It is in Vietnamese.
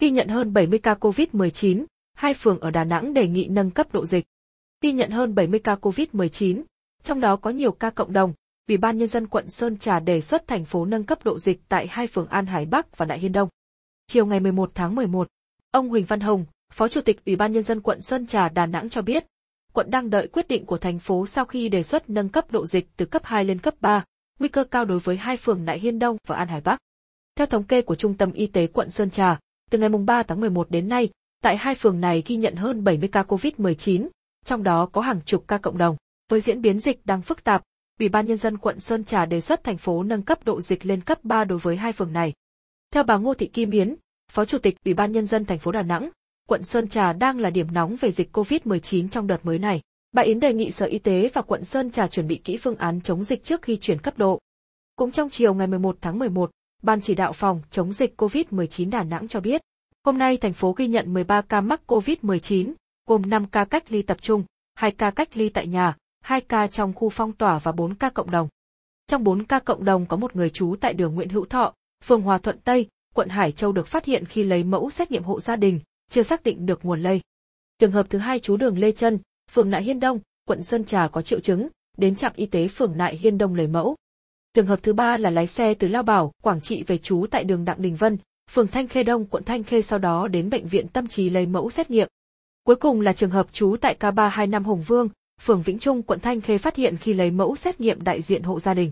Ghi nhận hơn 70 ca COVID-19, hai phường ở Đà Nẵng đề nghị nâng cấp độ dịch. Ghi nhận hơn 70 ca COVID-19, trong đó có nhiều ca cộng đồng, Ủy ban nhân dân quận Sơn Trà đề xuất thành phố nâng cấp độ dịch tại hai phường An Hải Bắc và Đại Hiên Đông. Chiều ngày 11 tháng 11, ông Huỳnh Văn Hồng, Phó Chủ tịch Ủy ban nhân dân quận Sơn Trà Đà Nẵng cho biết, quận đang đợi quyết định của thành phố sau khi đề xuất nâng cấp độ dịch từ cấp 2 lên cấp 3, nguy cơ cao đối với hai phường Đại Hiên Đông và An Hải Bắc. Theo thống kê của Trung tâm Y tế quận Sơn Trà, từ ngày 3 tháng 11 đến nay, tại hai phường này ghi nhận hơn 70 ca COVID-19, trong đó có hàng chục ca cộng đồng. Với diễn biến dịch đang phức tạp, Ủy ban nhân dân quận Sơn Trà đề xuất thành phố nâng cấp độ dịch lên cấp 3 đối với hai phường này. Theo bà Ngô Thị Kim Yến, Phó Chủ tịch Ủy ban nhân dân thành phố Đà Nẵng, quận Sơn Trà đang là điểm nóng về dịch COVID-19 trong đợt mới này. Bà Yến đề nghị Sở Y tế và quận Sơn Trà chuẩn bị kỹ phương án chống dịch trước khi chuyển cấp độ. Cũng trong chiều ngày 11 tháng 11, Ban chỉ đạo phòng chống dịch COVID-19 Đà Nẵng cho biết, hôm nay thành phố ghi nhận 13 ca mắc COVID-19, gồm 5 ca cách ly tập trung, 2 ca cách ly tại nhà, 2 ca trong khu phong tỏa và 4 ca cộng đồng. Trong 4 ca cộng đồng có một người trú tại đường Nguyễn Hữu Thọ, phường Hòa Thuận Tây, quận Hải Châu được phát hiện khi lấy mẫu xét nghiệm hộ gia đình, chưa xác định được nguồn lây. Trường hợp thứ hai trú đường Lê Trân, phường Nại Hiên Đông, quận Sơn Trà có triệu chứng, đến trạm y tế phường Nại Hiên Đông lấy mẫu. Trường hợp thứ ba là lái xe từ Lao Bảo, Quảng Trị về trú tại đường Đặng Đình Vân, phường Thanh Khê Đông, quận Thanh Khê sau đó đến bệnh viện Tâm trí lấy mẫu xét nghiệm. Cuối cùng là trường hợp trú tại K325 Hồng Vương, phường Vĩnh Trung, quận Thanh Khê phát hiện khi lấy mẫu xét nghiệm đại diện hộ gia đình.